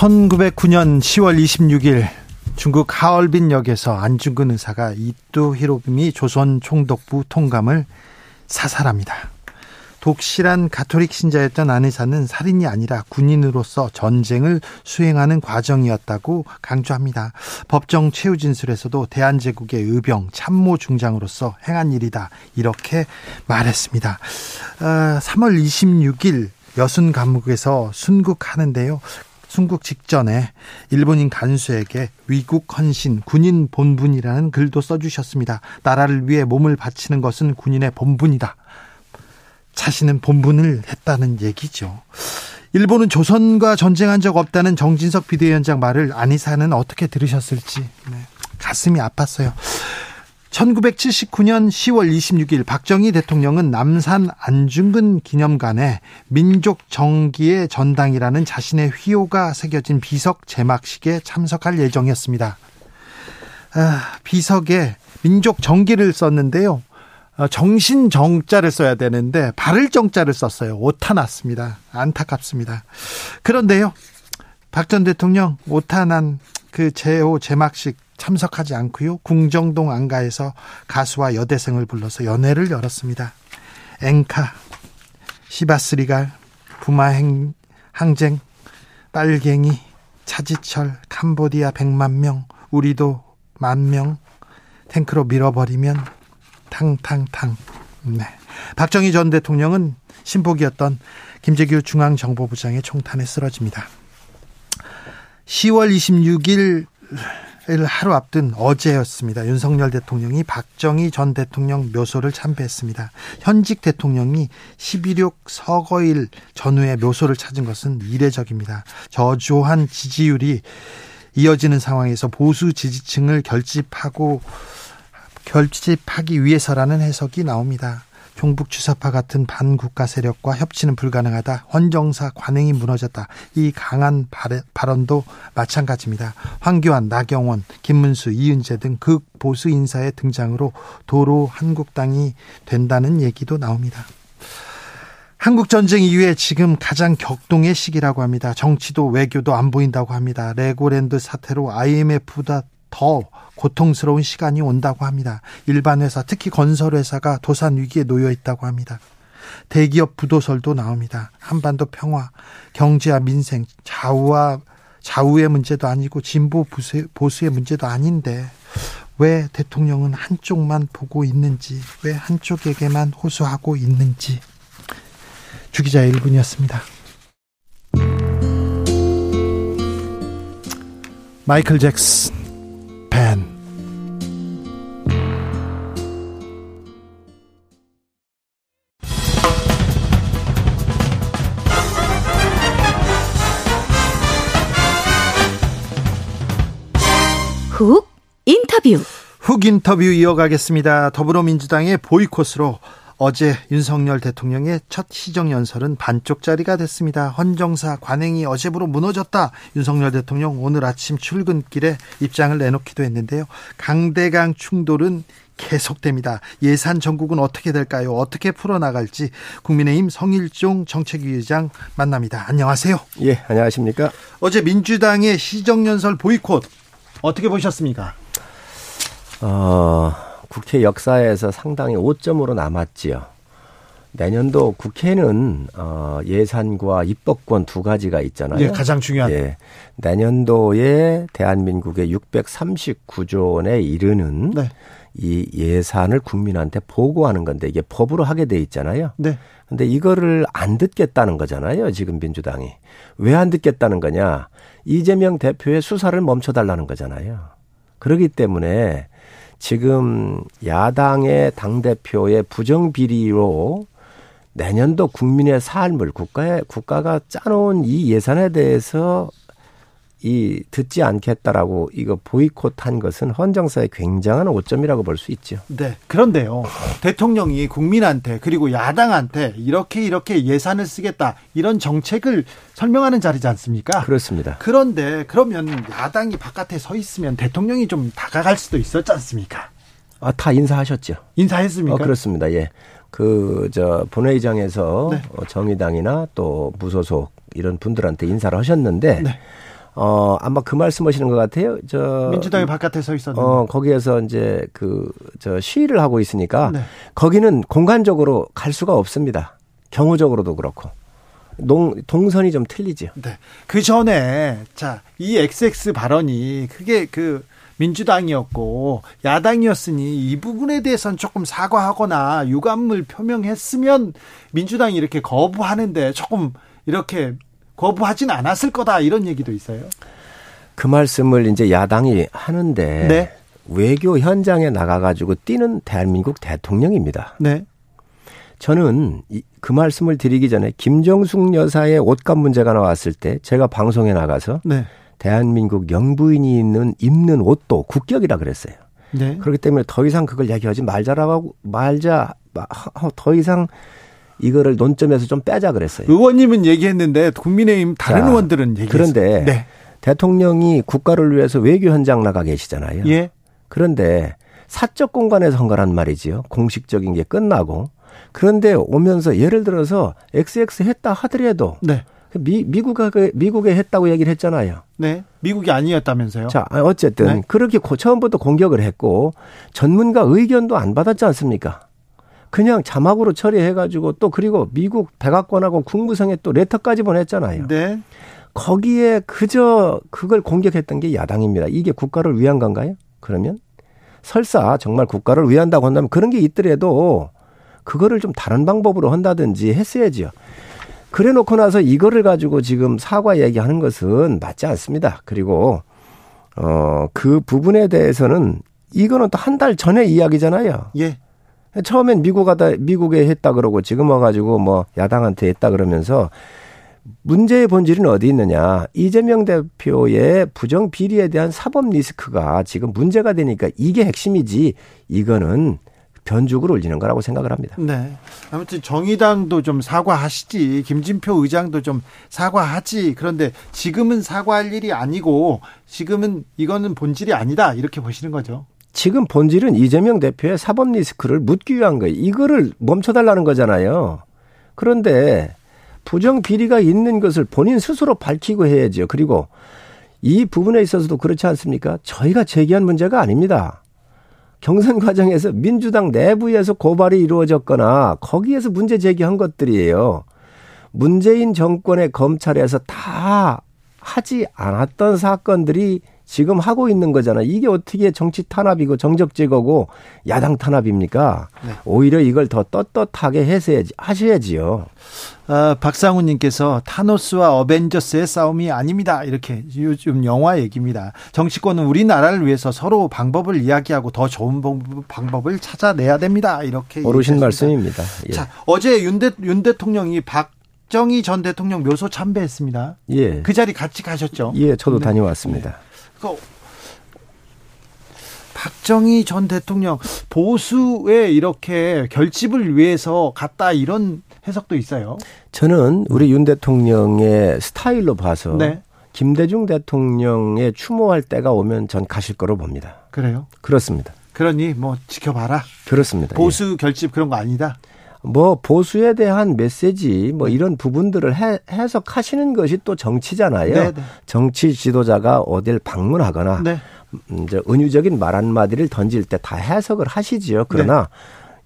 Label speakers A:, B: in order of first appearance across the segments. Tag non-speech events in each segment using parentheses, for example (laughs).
A: 1909년 10월 26일 중국 하얼빈역에서 안중근 의사가 이토 히로부미 조선 총독부 통감을 사살합니다. 독실한 가톨릭 신자였던 안 의사는 살인이 아니라 군인으로서 전쟁을 수행하는 과정이었다고 강조합니다. 법정 최후 진술에서도 대한제국의 의병 참모 중장으로서 행한 일이다 이렇게 말했습니다. 3월 아, 26일 여순 감옥에서 순국하는데요. 순국 직전에 일본인 간수에게 위국 헌신 군인 본분이라는 글도 써주셨습니다. 나라를 위해 몸을 바치는 것은 군인의 본분이다. 자신은 본분을 했다는 얘기죠. 일본은 조선과 전쟁한 적 없다는 정진석 비대위원장 말을 안희사는 어떻게 들으셨을지 네. 가슴이 아팠어요. 1979년 10월 26일 박정희 대통령은 남산 안중근 기념관에 민족 정기의 전당이라는 자신의 휘호가 새겨진 비석 제막식에 참석할 예정이었습니다. 아, 비석에 민족 정기를 썼는데요. 어, 정신 정자를 써야 되는데 발을 정자를 썼어요. 오타 났습니다. 안타깝습니다. 그런데요. 박 전 대통령 오타 난 그 제호 제막식 참석하지 않고요. 궁정동 안가에서 가수와 여대생을 불러서 연회를 열었습니다. 앵카, 시바스리갈, 부마행 항쟁, 빨갱이, 차지철, 캄보디아 100만 명, 우리도 만 명, 탱크로 밀어버리면 탕탕탕. 네. 박정희 전 대통령은 신복이었던 김재규 중앙정보부장의 총탄에 쓰러집니다. 10월 26일 하루 앞둔 어제였습니다. 윤석열 대통령이 박정희 전 대통령 묘소를 참배했습니다. 현직 대통령이 11.6 서거일 전후에 묘소를 찾은 것은 이례적입니다. 저조한 지지율이 이어지는 상황에서 보수 지지층을 결집하고 결집하기 위해서라는 해석이 나옵니다. 종북 주사파 같은 반국가 세력과 협치는 불가능하다. 헌정사 관행이 무너졌다. 이 강한 발언도 마찬가지입니다. 황교안, 나경원, 김문수, 이은재 등 극보수 인사의 등장으로 도로 한국당이 된다는 얘기도 나옵니다. 한국 전쟁 이후에 지금 가장 격동의 시기라고 합니다. 정치도 외교도 안 보인다고 합니다. 레고랜드 사태로 IMF보다 더 고통스러운 시간이 온다고 합니다. 일반 회사, 특히 건설 회사가 도산 위기에 놓여 있다고 합니다. 대기업 부도설도 나옵니다. 한반도 평화, 경제와 민생, 좌우와 좌우의 문제도 아니고 진보 보수의 문제도 아닌데 왜 대통령은 한쪽만 보고 있는지, 왜 한쪽에게만 호소하고 있는지. 주기자 1분이었습니다. 마이클 잭슨 pen.
B: 훅 인터뷰.
A: 훅 인터뷰 이어가겠습니다. 더불어민주당의 보이콧으로 어제 윤석열 대통령의 첫 시정연설은 반쪽짜리가 됐습니다. 헌정사 관행이 어제부로 무너졌다. 윤석열 대통령 오늘 아침 출근길에 입장을 내놓기도 했는데요. 강대강 충돌은 계속됩니다. 예산 전국은 어떻게 될까요? 어떻게 풀어나갈지 국민의힘 성일종 정책위의장 만납니다. 안녕하세요.
C: 예, 안녕하십니까?
A: 어제 민주당의 시정연설 보이콧 어떻게 보셨습니까?
C: 어... 국회 역사에서 상당히 오점으로 남았지요. 내년도 국회는 어 예산과 입법권 두 가지가 있잖아요.
A: 네, 가장 중요한.
C: 예. 내년도에 대한민국의 639조 원에 이르는 네. 이 예산을 국민한테 보고하는 건데 이게 법으로 하게 돼 있잖아요. 네. 근데 이거를 안 듣겠다는 거잖아요. 지금 민주당이. 왜 안 듣겠다는 거냐? 이재명 대표의 수사를 멈춰 달라는 거잖아요. 그러기 때문에 지금 야당의 당대표의 부정비리로 내년도 국민의 삶을 국가에, 국가가 짜놓은 이 예산에 대해서 이 듣지 않겠다라고 이거 보이콧한 것은 헌정사의 굉장한 오점이라고 볼 수 있죠.
A: 네. 그런데요. 대통령이 국민한테 그리고 야당한테 이렇게 이렇게 예산을 쓰겠다 이런 정책을 설명하는 자리지 않습니까?
C: 그렇습니다.
A: 그런데 그러면 야당이 바깥에 서 있으면 대통령이 좀 다가갈 수도 있었지 않습니까?
C: 아, 다 인사하셨죠.
A: 인사했습니까? 어,
C: 그렇습니다. 예. 그, 저, 본회의장에서 네. 어, 정의당이나 또 무소속 이런 분들한테 인사를 하셨는데, 네. 어, 아마 그 말씀 하시는 것 같아요. 저.
A: 민주당이 바깥에 서 있었는데.
C: 어, 거기에서 이제 그, 저, 시위를 하고 있으니까, 네. 거기는 공간적으로 갈 수가 없습니다. 경호적으로도 그렇고. 동, 동선이 좀 틀리죠.
A: 네. 그 전에, 자, 이 XX 발언이 그게 그, 민주당이었고 야당이었으니 이 부분에 대해서는 조금 사과하거나 유감을 표명했으면 민주당이 이렇게 거부하는데 조금 이렇게 거부하진 않았을 거다 이런 얘기도 있어요.
C: 그 말씀을 이제 야당이 하는데 네. 외교 현장에 나가가지고 뛰는 대한민국 대통령입니다. 네. 저는 그 말씀을 드리기 전에 김정숙 여사의 옷값 문제가 나왔을 때 제가 방송에 나가서 네. 대한민국 영부인이 있는 입는 옷도 국격이라 그랬어요. 네. 그렇기 때문에 더 이상 그걸 얘기하지 말자라고 말자 더 이상 이거를 논점에서 좀 빼자 그랬어요.
A: 의원님은 얘기했는데 국민의힘 다른 자, 의원들은 얘기했어요.
C: 그런데 네. 대통령이 국가를 위해서 외교 현장 나가 계시잖아요. 예. 그런데 사적 공간에서 한 거란 말이지요. 공식적인 게 끝나고 그런데 오면서 예를 들어서 XX 했다 하더라도 네. 미, 미국에, 미국에 했다고 얘기를 했잖아요.
A: 네. 미국이 아니었다면서요?
C: 자, 어쨌든 네. 그렇게 처음부터 공격을 했고 전문가 의견도 안 받았지 않습니까? 그냥 자막으로 처리해가지고 또 그리고 미국 백악관하고 국무성에 또 레터까지 보냈잖아요. 네. 거기에 그저 그걸 공격했던 게 야당입니다. 이게 국가를 위한 건가요? 그러면 설사 정말 국가를 위한다고 한다면 그런 게 있더라도 그거를 좀 다른 방법으로 한다든지 했어야지요. 그래 놓고 나서 이거를 가지고 지금 사과 얘기하는 것은 맞지 않습니다. 그리고 어, 그 부분에 대해서는 이거는 또 한 달 전의 이야기잖아요. 예. 처음엔 미국 하다 미국에 했다 그러고 지금 와가지고 뭐 야당한테 했다 그러면서 문제의 본질은 어디 있느냐. 이재명 대표의 부정 비리에 대한 사법 리스크가 지금 문제가 되니까 이게 핵심이지. 이거는 변죽을 올리는 거라고 생각을 합니다.
A: 네. 아무튼 정의당도 좀 사과하시지. 김진표 의장도 좀 사과하지. 그런데 지금은 사과할 일이 아니고 지금은 이거는 본질이 아니다. 이렇게 보시는 거죠.
C: 지금 본질은 이재명 대표의 사법 리스크를 묻기 위한 거예요. 이거를 멈춰달라는 거잖아요. 그런데 부정 비리가 있는 것을 본인 스스로 밝히고 해야죠. 그리고 이 부분에 있어서도 그렇지 않습니까? 저희가 제기한 문제가 아닙니다. 경선 과정에서 민주당 내부에서 고발이 이루어졌거나 거기에서 문제 제기한 것들이에요. 문재인 정권의 검찰에서 다 하지 않았던 사건들이 지금 하고 있는 거잖아요. 이게 어떻게 정치 탄압이고 정적 제거고 야당 탄압입니까? 네. 오히려 이걸 더 떳떳하게 해서야지 하셔야지요.
A: 어, 박상훈님께서 타노스와 어벤져스의 싸움이 아닙니다. 이렇게 요즘 영화 얘기입니다. 정치권은 우리나라를 위해서 서로 방법을 이야기하고 더 좋은 방법을 찾아내야 됩니다. 이렇게
C: 어르신 말씀입니다.
A: 예. 자 어제 윤, 대, 윤 대통령이 박 정희 전 대통령 묘소 참배했습니다. 예. 그 자리 같이 가셨죠?
C: 예, 저도 네. 다녀왔습니다. 그
A: 박정희 전 대통령 보수에 이렇게 결집을 위해서 갔다 이런 해석도 있어요.
C: 저는 우리 윤 대통령의 스타일로 봐서 네. 김대중 대통령의 추모할 때가 오면 전 가실 거로 봅니다.
A: 그래요?
C: 그렇습니다.
A: 그러니 뭐 지켜봐라.
C: 그렇습니다.
A: 보수 예. 결집 그런 거 아니다.
C: 뭐 보수에 대한 메시지 뭐 이런 부분들을 해, 해석하시는 것이 또 정치잖아요. 네네. 네. 정치 지도자가 어딜 방문하거나 네. 음, 이제 은유적인 말 한마디를 던질 때 다 해석을 하시지요. 그러나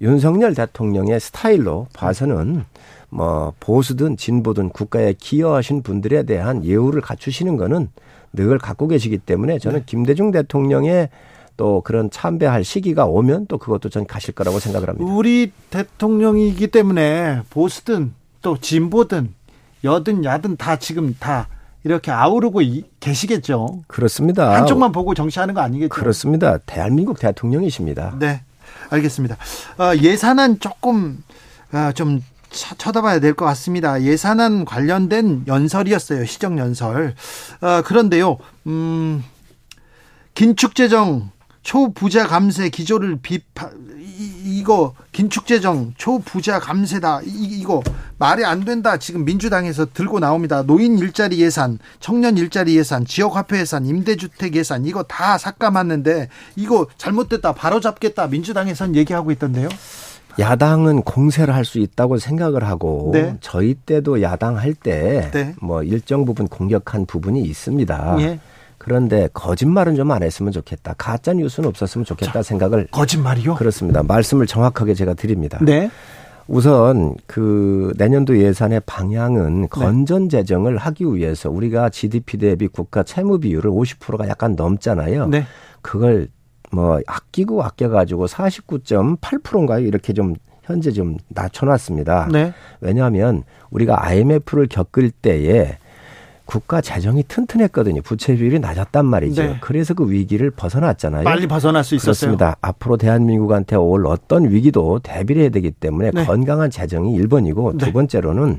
C: 네. 윤석열 대통령의 스타일로 봐서는 뭐 보수든 진보든 국가에 기여하신 분들에 대한 예우를 갖추시는 거는 늘 갖고 계시기 때문에 저는 네. 김대중 대통령의 또 그런 참배할 시기가 오면 또 그것도 전 가실 거라고 생각을 합니다.
A: 우리 대통령이기 때문에 보수든 또 진보든 여든 야든 다 지금 다 이렇게 아우르고 계시겠죠.
C: 그렇습니다.
A: 한쪽만 보고 정치하는 거 아니겠죠.
C: 그렇습니다. 대한민국 대통령이십니다.
A: 네, 알겠습니다. 어, 예산안 조금 어, 좀 쳐다봐야 될 것 같습니다. 예산안 관련된 연설이었어요. 시정 연설. 어, 그런데요, 음, 긴축 재정 초부자 감세 기조를 비판 이거 긴축재정 초부자 감세다 이, 이거 말이 안 된다 지금 민주당에서 들고 나옵니다 노인 일자리 예산 청년 일자리 예산 지역 화폐 예산 임대주택 예산 이거 다 삭감하는데 이거 잘못됐다 바로잡겠다 민주당에선 얘기하고 있던데요
C: 야당은 공세를 할 수 있다고 생각을 하고 네. 저희 때도 야당 할 때뭐 네. 뭐 일정 부분 공격한 부분이 있습니다. 예. 그런데 거짓말은 좀 안 했으면 좋겠다. 가짜 뉴스는 없었으면 좋겠다 자, 생각을
A: 거짓말이요?
C: 그렇습니다. 말씀을 정확하게 제가 드립니다.
A: 네.
C: 우선 그 내년도 예산의 방향은 네. 건전 재정을 하기 위해서 우리가 GDP 대비 국가 채무 비율을 50%가 약간 넘잖아요.
A: 네.
C: 그걸 뭐 아끼고 아껴 가지고 49.8%인가요? 이렇게 좀 현재 좀 낮춰 놨습니다.
A: 네.
C: 왜냐하면 우리가 IMF를 겪을 때에 국가 재정이 튼튼했거든요. 부채 비율이 낮았단 말이죠. 네. 그래서 그 위기를 벗어났잖아요.
A: 빨리 벗어날 수 있었어요.
C: 그렇습니다. 앞으로 대한민국한테 올 어떤 위기도 대비를 해야 되기 때문에 네. 건강한 재정이 1번이고 두 번째로는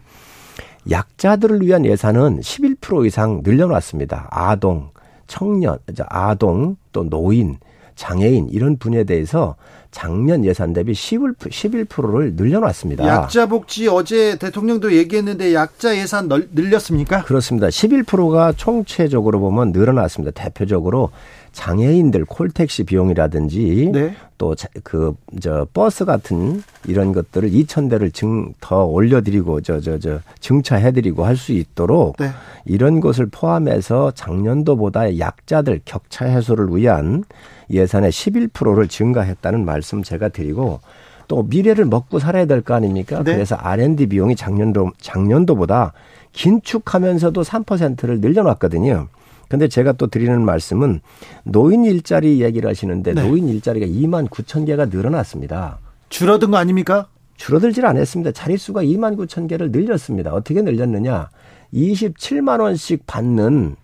C: 약자들을 위한 예산은 11% 이상 늘려놨습니다. 아동, 청년, 아동 또 노인 장애인 이런 분야에 대해서 작년 예산 대비 11, 11%를 늘려놨습니다.
A: 약자 복지 어제 대통령도 얘기했는데 약자 예산 늘렸습니까?
C: 그렇습니다. 11%가 총체적으로 보면 늘어났습니다. 대표적으로 장애인들 콜택시 비용이라든지 네. 또그 저 버스 같은 이런 것들을 2천 대를 증 더 올려드리고 저 저 저 증차해드리고 할 수 있도록 네. 이런 것을 포함해서 작년도보다 약자들 격차 해소를 위한 예산의 11%를 증가했다는 말씀 제가 드리고 또 미래를 먹고 살아야 될 거 아닙니까? 네. 그래서 R&D 비용이 작년도 작년도보다 긴축하면서도 3%를 늘려놨거든요. 근데 제가 또 드리는 말씀은 노인 일자리 얘기를 하시는데 네. 노인 일자리가 2만 9천 개가 늘어났습니다.
A: 줄어든 거 아닙니까?
C: 줄어들질 않았습니다. 자릿수가 2만 9천 개를 늘렸습니다. 어떻게 늘렸느냐? 27만 원씩 받는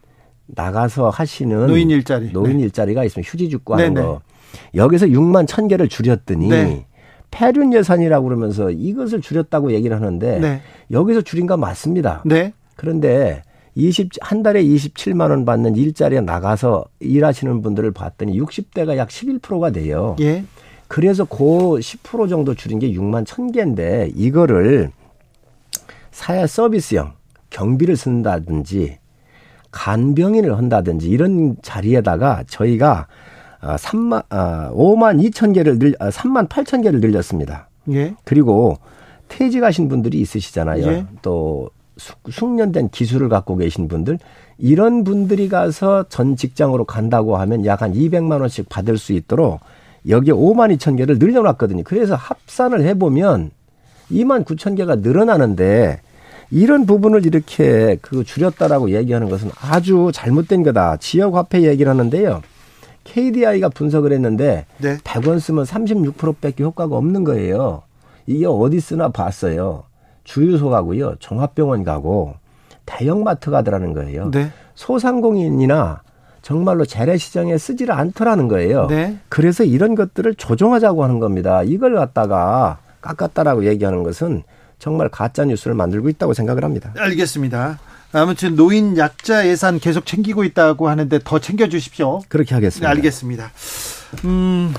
C: 나가서 하시는
A: 노인 일자리
C: 노인 네. 일자리가 있으면 휴지 죽고 하는 네네. 거 여기서 6만 1천 개를 줄였더니 네. 폐륜 예산이라고 그러면서 이것을 줄였다고 얘기를 하는데 네. 여기서 줄인 거 맞습니다.
A: 네.
C: 그런데 20, 한 달에 27만 원 받는 일자리에 나가서 일하시는 분들을 봤더니 60대가 약 11%가 돼요.
A: 예.
C: 그래서 그10% 정도 줄인 게 6만 1천 개인데 이거를 사야 서비스형 경비를 쓴다든지 간병인을 한다든지 이런 자리에다가 저희가 3만, 아, 5만 아, 2천 개를 늘, 3만 아, 8천 개를 늘렸습니다.
A: 예.
C: 그리고 퇴직하신 분들이 있으시잖아요. 예. 또 숙련된 기술을 갖고 계신 분들 이런 분들이 가서 전 직장으로 간다고 하면 약 한 200만 원씩 받을 수 있도록 여기에 5만 2천 개를 늘려놨거든요. 그래서 합산을 해보면 2만 9천 개가 늘어나는데 이런 부분을 이렇게 그 줄였다라고 얘기하는 것은 아주 잘못된 거다. 지역 화폐 얘기를 하는데요. KDI가 분석을 했는데 네. 100원 쓰면 36%밖에 효과가 없는 거예요. 이게 어디 쓰나 봤어요. 주유소 가고요. 종합병원 가고 대형마트 가더라는 거예요.
A: 네.
C: 소상공인이나 정말로 재래시장에 쓰지를 않더라는 거예요.
A: 네.
C: 그래서 이런 것들을 조정하자고 하는 겁니다. 이걸 갖다가 깎았다라고 얘기하는 것은 정말 가짜 뉴스를 만들고 있다고 생각을 합니다.
A: 알겠습니다. 아무튼 노인 약자 예산 계속 챙기고 있다고 하는데 더 챙겨 주십시오.
C: 그렇게 하겠습니다.
A: 네, 알겠습니다. 음,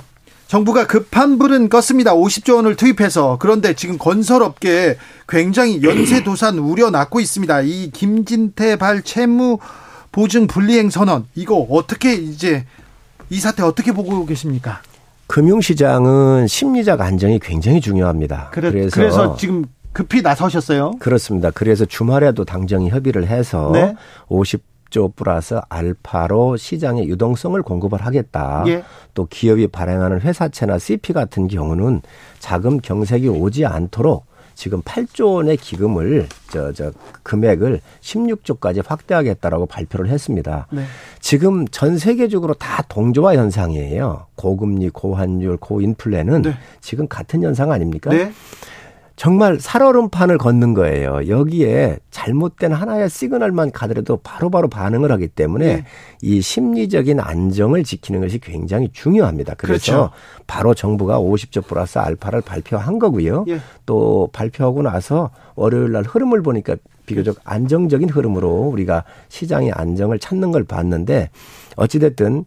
A: 정부가 급한 불은 껐습니다. 50조 원을 투입해서 그런데 지금 건설업계에 굉장히 연쇄도산 우려 낳고 있습니다. 이 김진태 발 채무 보증 불이행 선언 이거 어떻게 이제 이 사태 어떻게 보고 계십니까?
C: 금융시장은 심리적 안정이 굉장히 중요합니다.
A: 그래, 그래서, 그래서 지금 급히 나서셨어요?
C: 그렇습니다. 그래서 주말에도 당정이 협의를 해서 네? 50 조 플러스 알파로 시장의 유동성을 공급을 하겠다.
A: 예.
C: 또 기업이 발행하는 회사채나 CP 같은 경우는 자금 경색이 오지 않도록 지금 8조 원의 기금을 저 저 금액을 16조까지 확대하겠다라고 발표를 했습니다.
A: 네.
C: 지금 전 세계적으로 다 동조화 현상이에요. 고금리, 고환율, 고인플레는 네. 지금 같은 현상 아닙니까?
A: 네.
C: 정말 살얼음판을 걷는 거예요. 여기에 잘못된 하나의 시그널만 가더라도 바로 바로 반응을 하기 때문에 네. 이 심리적인 안정을 지키는 것이 굉장히 중요합니다. 그래서 그렇죠. 바로 정부가 50조 플러스 알파를 발표한 거고요. 예. 또 발표하고 나서 월요일 날 흐름을 보니까 비교적 안정적인 흐름으로 우리가 시장의 안정을 찾는 걸 봤는데 어찌됐든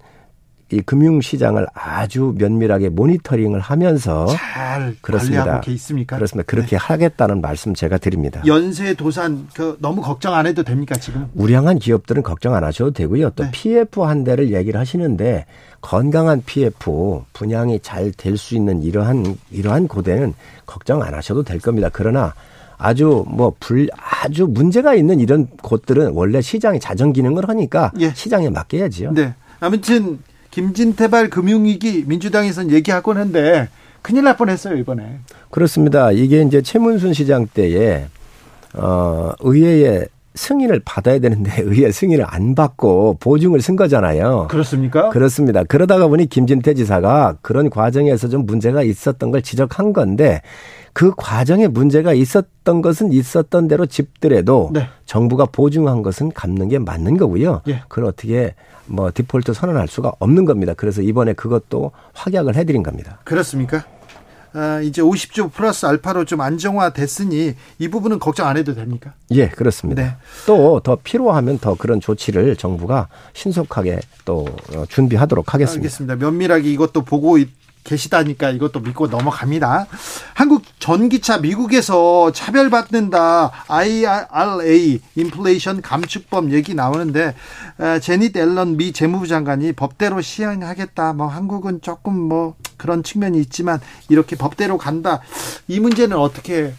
C: 이 금융 시장을 아주 면밀하게 모니터링을 하면서
A: 잘 그렇습니다. 관리하고 있습니까?
C: 그렇습니다. 그렇게 네. 하겠다는 말씀 제가 드립니다.
A: 연쇄 도산 그 너무 걱정 안 해도 됩니까 지금?
C: 우량한 기업들은 걱정 안 하셔도 되고요. 또 네. PF 한 대를 얘기를 하시는데 건강한 PF 분양이 잘 될 수 있는 이러한 이러한 고대는 걱정 안 하셔도 될 겁니다. 그러나 아주 뭐 불 아주 문제가 있는 이런 곳들은 원래 시장이 자정 기능을 하니까 예. 시장에 맡겨야지요.
A: 네. 아무튼 김진태발 금융위기 민주당에서는 얘기하곤 한데 큰일 날 뻔했어요 이번에.
C: 그렇습니다. 이게 이제 최문순 시장 때에 어 의회의 승인을 받아야 되는데 (laughs) 의회 승인을 안 받고 보증을 쓴 거잖아요.
A: 그렇습니까?
C: 그렇습니다. 그러다가 보니 김진태 지사가 그런 과정에서 좀 문제가 있었던 걸 지적한 건데 그 과정에 문제가 있었던 것은 있었던 대로 짚더라도 네. 정부가 보증한 것은 갚는 게 맞는 거고요. 예. 그걸 어떻게 뭐 디폴트 선언할 수가 없는 겁니다. 그래서 이번에 그것도 확약을 해드린 겁니다.
A: 그렇습니까? 아, 이제 50조 플러스 알파로 좀 안정화됐으니 이 부분은 걱정 안 해도 됩니까?
C: 예, 그렇습니다. 네. 또더 필요하면 더 그런 조치를 정부가 신속하게 또 어, 준비하도록 하겠습니다.
A: 알겠습니다. 면밀하게 이것도 보고 계시다니까 이것도 믿고 넘어갑니다. 한국 전기차 미국에서 차별받는다. IRA 인플레이션 감축법 얘기 나오는데 제닛 앨런 미 재무부 장관이 법대로 시행하겠다. 뭐 한국은 조금 뭐 그런 측면이 있지만 이렇게 법대로 간다. 이 문제는 어떻게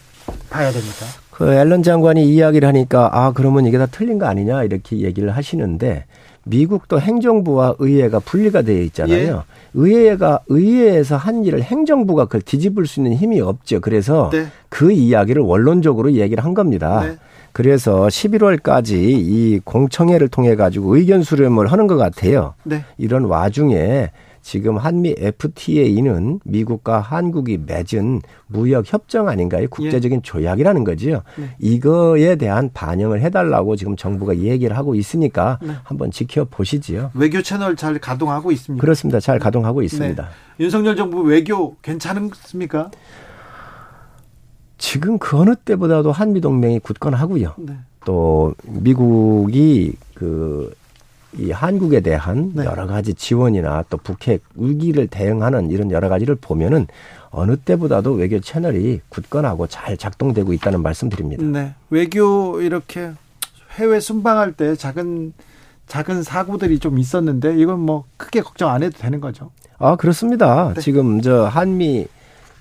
A: 봐야 됩니까?
C: 그 앨런 장관이 이야기를 하니까 아 그러면 이게 다 틀린 거 아니냐 이렇게 얘기를 하시는데 미국도 행정부와 의회가 분리가 되어 있잖아요. 예. 의회가 의회에서 한 일을 행정부가 그걸 뒤집을 수 있는 힘이 없죠. 그래서 네. 그 이야기를 원론적으로 얘기를 한 겁니다. 네. 그래서 11월까지 이 공청회를 통해 가지고 의견 수렴을 하는 것 같아요. 네. 이런 와중에 지금 한미 FTA는 미국과 한국이 맺은 무역 협정 아닌가요? 국제적인 예. 조약이라는 거지요. 네. 이거에 대한 반영을 해달라고 지금 정부가 얘기를 하고 있으니까 네. 한번 지켜보시지요.
A: 외교 채널 잘 가동하고 있습니다.
C: 그렇습니다. 잘 가동하고 있습니다. 네.
A: 윤석열 정부 외교 괜찮습니까?
C: 지금 그 어느 때보다도 한미 동맹이 굳건하고요. 네. 또 미국이 그 이 한국에 대한 네. 여러 가지 지원이나 또 북핵 위기를 대응하는 이런 여러 가지를 보면은 어느 때보다도 외교 채널이 굳건하고 잘 작동되고 있다는 말씀드립니다.
A: 네. 외교 이렇게 해외 순방할 때 작은 작은 사고들이 좀 있었는데 이건 뭐 크게 걱정 안 해도 되는 거죠.
C: 아, 그렇습니다. 네. 지금 저 한미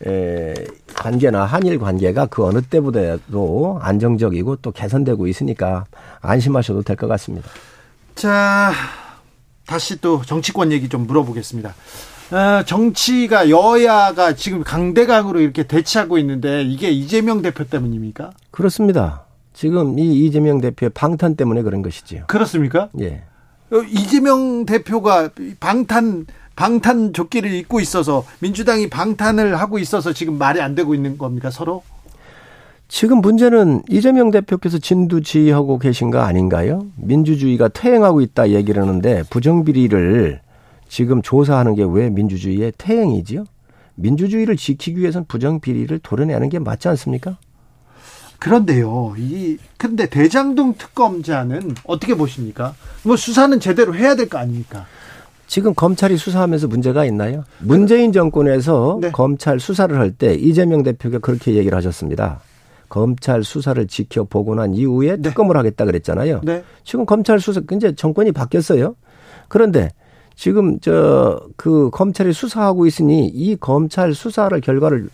C: 에, 관계나 한일 관계가 그 어느 때보다도 안정적이고 또 개선되고 있으니까 안심하셔도 될 것 같습니다.
A: 자, 다시 또 정치권 얘기 좀 물어보겠습니다. 어, 정치가 여야가 지금 강대강으로 이렇게 대치하고 있는데 이게 이재명 대표 때문입니까?
C: 그렇습니다. 지금 이 이재명 대표의 방탄 때문에 그런 것이지요.
A: 그렇습니까?
C: 예.
A: 어, 이재명 대표가 방탄 방탄 조끼를 입고 있어서 민주당이 방탄을 하고 있어서 지금 말이 안 되고 있는 겁니까 서로?
C: 지금 문제는 이재명 대표께서 진두지휘하고 계신 거 아닌가요? 민주주의가 퇴행하고 있다 얘기를 하는데 부정비리를 지금 조사하는 게 왜 민주주의의 퇴행이지요? 민주주의를 지키기 위해서는 부정비리를 도려내는 게 맞지 않습니까?
A: 그런데요, 이, 근데 대장동 특검자는 어떻게 보십니까? 뭐 수사는 제대로 해야 될 거 아닙니까?
C: 지금 검찰이 수사하면서 문제가 있나요? 문재인 정권에서 네. 검찰 수사를 할 때 이재명 대표가 그렇게 얘기를 하셨습니다. 검찰 수사를 지켜보고 난 이후에 네. 특검을 하겠다 그랬잖아요. 네. 지금 검찰 수사 이제 정권이 바뀌었어요. 그런데 지금 저 그 검찰이 수사하고 있으니 이 검찰 수사를 결과를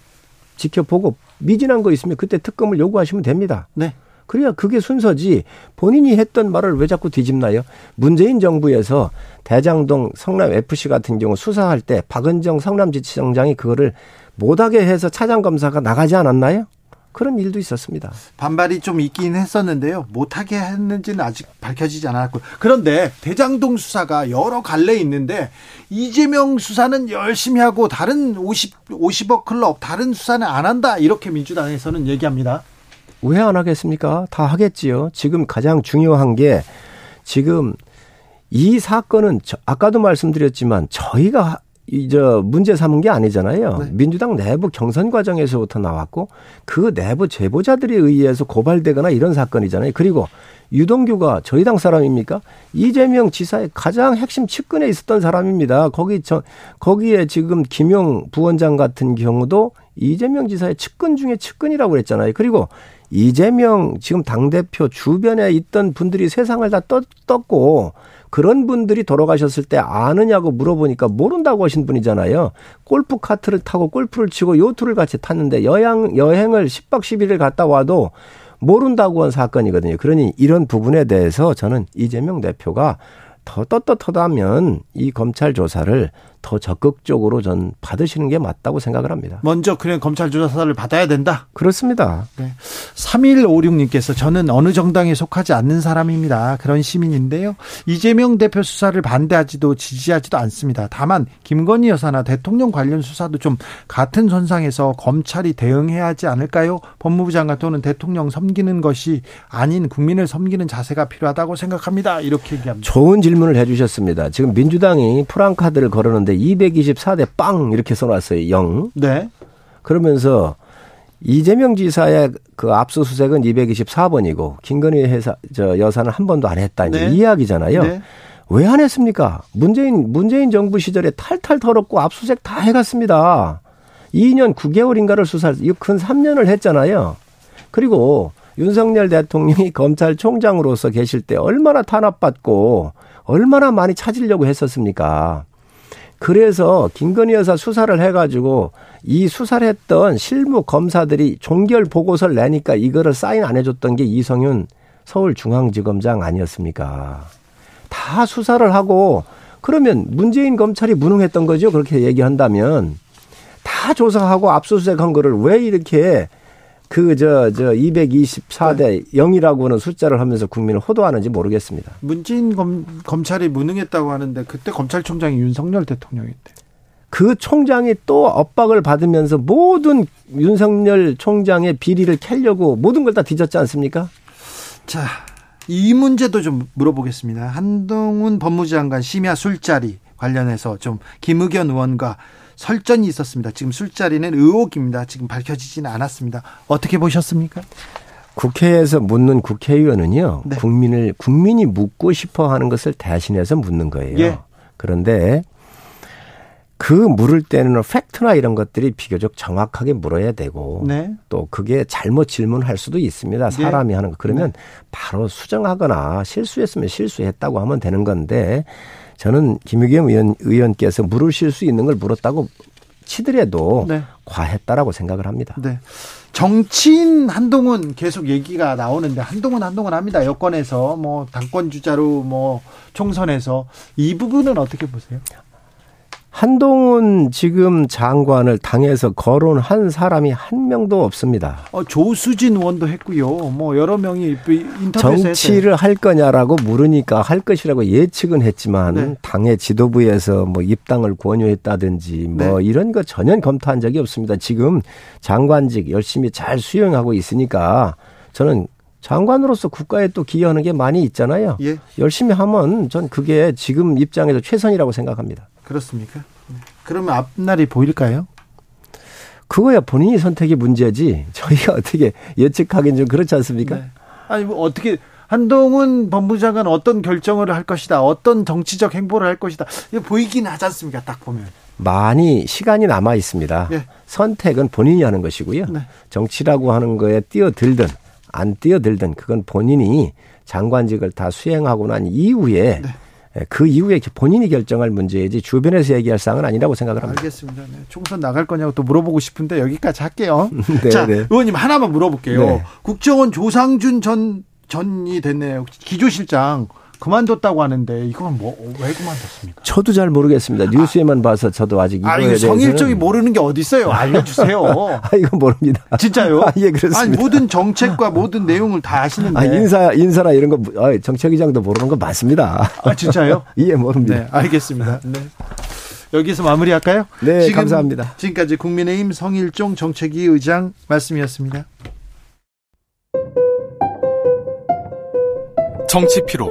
C: 지켜보고 미진한 거 있으면 그때 특검을 요구하시면 됩니다. 네. 그래야 그게 순서지 본인이 했던 말을 왜 자꾸 뒤집나요? 문재인 정부에서 대장동 성남 FC 같은 경우 수사할 때 박은정 성남지청장이 그거를 못하게 해서 차장 검사가 나가지 않았나요? 그런 일도 있었습니다.
A: 반발이 좀 있긴 했었는데요. 못하게 했는지는 아직 밝혀지지 않았고. 그런데 대장동 수사가 여러 갈래 있는데 이재명 수사는 열심히 하고 다른 50, 50억 클럽 다른 수사는 안 한다. 이렇게 민주당에서는 얘기합니다.
C: 왜 안 하겠습니까? 다 하겠지요. 지금 가장 중요한 게 지금 이 사건은 저, 아까도 말씀드렸지만 저희가 이저 문제 삼은 게 아니잖아요. 네. 민주당 내부 경선 과정에서부터 나왔고 그 내부 제보자들에 의해서 고발되거나 이런 사건이잖아요. 그리고 유동규가 저희 당 사람입니까? 이재명 지사의 가장 핵심 측근에 있었던 사람입니다. 거기 저 거기에 지금 김용 부원장 같은 경우도 이재명 지사의 측근 중에 측근이라고 그랬잖아요. 그리고 이재명 지금 당대표 주변에 있던 분들이 세상을 다 떴, 떴고 그런 분들이 돌아가셨을 때 아느냐고 물어보니까 모른다고 하신 분이잖아요. 골프 카트를 타고 골프를 치고 요트를 같이 탔는데 여행, 여행을 10박 11일 갔다 와도 모른다고 한 사건이거든요. 그러니 이런 부분에 대해서 저는 이재명 대표가 더 떳떳하다면 이 검찰 조사를 더 적극적으로 전 받으시는 게 맞다고 생각을 합니다.
A: 먼저 그냥 검찰 조사를 받아야 된다.
C: 그렇습니다.
A: 네. 3156님께서 저는 어느 정당에 속하지 않는 사람입니다. 그런 시민인데요. 이재명 대표 수사를 반대하지도 지지하지도 않습니다. 다만 김건희 여사나 대통령 관련 수사도 좀 같은 선상에서 검찰이 대응해야 하지 않을까요? 법무부 장관 또는 대통령 섬기는 것이 아닌 국민을 섬기는 자세가 필요하다고 생각합니다. 이렇게 얘기합니다.
C: 좋은 질문을 해주셨습니다. 지금 민주당이 프랑카드를 걸었는데 있는데 224대 빵 이렇게 써놨어요. 0.
A: 네.
C: 그러면서 이재명 지사의 그 압수수색은 224번이고 김건희 회사 저 여사는 한 번도 안 했다 이제 네. 이 이야기잖아요. 네. 왜안 했습니까? 문재인 문재인 정부 시절에 탈탈 털었고 압수수색 다 해갔습니다. 2년 9개월인가를 수사를 큰 3년을 했잖아요. 그리고 윤석열 대통령이 (laughs) 검찰총장으로서 계실 때 얼마나 탄압받고 얼마나 많이 찾으려고 했었습니까? 그래서 김건희 여사 수사를 해가지고 이 수사를 했던 실무 검사들이 종결 보고서를 내니까 이거를 사인 안 해줬던 게 이성윤 서울중앙지검장 아니었습니까? 다 수사를 하고 그러면 문재인 검찰이 무능했던 거죠. 그렇게 얘기한다면 다 조사하고 압수수색한 거를 왜 이렇게 그 저 저 224대 네. 0이라고 하는 숫자를 하면서 국민을 호도하는지 모르겠습니다.
A: 문재인 검, 검찰이 무능했다고 하는데 그때 검찰총장이 윤석열 대통령인데.
C: 그 총장이 또 엇박을 받으면서 모든 윤석열 총장의 비리를 캐려고 모든 걸 다 뒤졌지 않습니까?
A: 자, 이 문제도 좀 물어보겠습니다. 한동훈 법무부 장관 심야 술자리 관련해서 좀 김의견 의원과 설전이 있었습니다. 지금 술자리는 의혹입니다. 지금 밝혀지지는 않았습니다. 어떻게 보셨습니까?
C: 국회에서 묻는 국회의원은요, 네. 국민을, 국민이 묻고 싶어 하는 것을 대신해서 묻는 거예요. 예. 그런데 그 물을 때는 팩트나 이런 것들이 비교적 정확하게 물어야 되고 네. 또 그게 잘못 질문할 수도 있습니다. 네. 사람이 네. 하는 거. 그러면 네. 바로 수정하거나 실수했으면 실수했다고 하면 되는 건데 저는 김의겸 의원, 의원께서 물으실 수 있는 걸 물었다고 치더라도 네. 과했다라고 생각을 합니다.
A: 네. 정치인 한동훈 계속 얘기가 나오는데 한동훈 한동훈 합니다. 여권에서 뭐 당권 주자로 뭐 총선에서 이 부분은 어떻게 보세요?
C: 한동훈 지금 장관을 당에서 거론한 사람이 한 명도 없습니다.
A: 어, 조수진 의원도 했고요. 뭐 여러 명이
C: 인터뷰에서 정치를 할 거냐라고 물으니까 할 것이라고 예측은 했지만 네. 당의 지도부에서 뭐 입당을 권유했다든지 뭐 네. 이런 거 전혀 검토한 적이 없습니다. 지금 장관직 열심히 잘 수행하고 있으니까 저는 장관으로서 국가에 또 기여하는 게 많이 있잖아요. 예. 열심히 하면 전 그게 지금 입장에서 최선이라고 생각합니다.
A: 그렇습니까? 네. 그러면 앞날이 보일까요?
C: 그거야 본인이 선택이 문제지 (laughs) 저희가 어떻게 예측하기는 좀 그렇지 않습니까? 네.
A: 아니 뭐 어떻게 한동훈 법무장관 어떤 결정을 할 것이다, 어떤 정치적 행보를 할 것이다, 이거 보이긴 하지 않습니까? 딱 보면.
C: 많이 시간이 남아 있습니다. 네. 선택은 본인이 하는 것이고요. 네. 정치라고 하는 거에 뛰어들든 안 뛰어들든 그건 본인이 장관직을 다 수행하고 난 이후에 네. 예, 그 이후에 본인이 결정할 문제이지 주변에서 얘기할 사항은 아니라고 생각을 합니다.
A: 알겠습니다. 네. 총선 나갈 거냐고 또 물어보고 싶은데 여기까지 할게요. (laughs) 네, 자, 네. 의원님 하나만 물어볼게요. 네. 국정원 조상준 전 전이 됐네요. 기조실장 그만뒀다고 하는데 이건 뭐 왜 그만뒀습니까?
C: 저도 잘 모르겠습니다. 뉴스에만 아, 봐서 저도 아직 이거에 아, 대해서
A: 성일종이 모르는 게 어디 있어요? 알려주세요. (laughs)
C: 아 이거 모릅니다.
A: 진짜요? (laughs)
C: 아, 예 그렇습니다. 아니,
A: 모든 정책과 모든 내용을 다 아시는데.
C: 아, 인사 인사나 이런 거 아, 정책위장도 모르는 거 맞습니다.
A: 아 진짜요? (laughs)
C: 예 모릅니다.
A: 네, 알겠습니다. 네. 여기서 마무리할까요?
C: 네, 지금, 감사합니다.
A: 지금까지 국민의힘 성일종 정책위 의장 말씀이었습니다.
D: 정치 피로,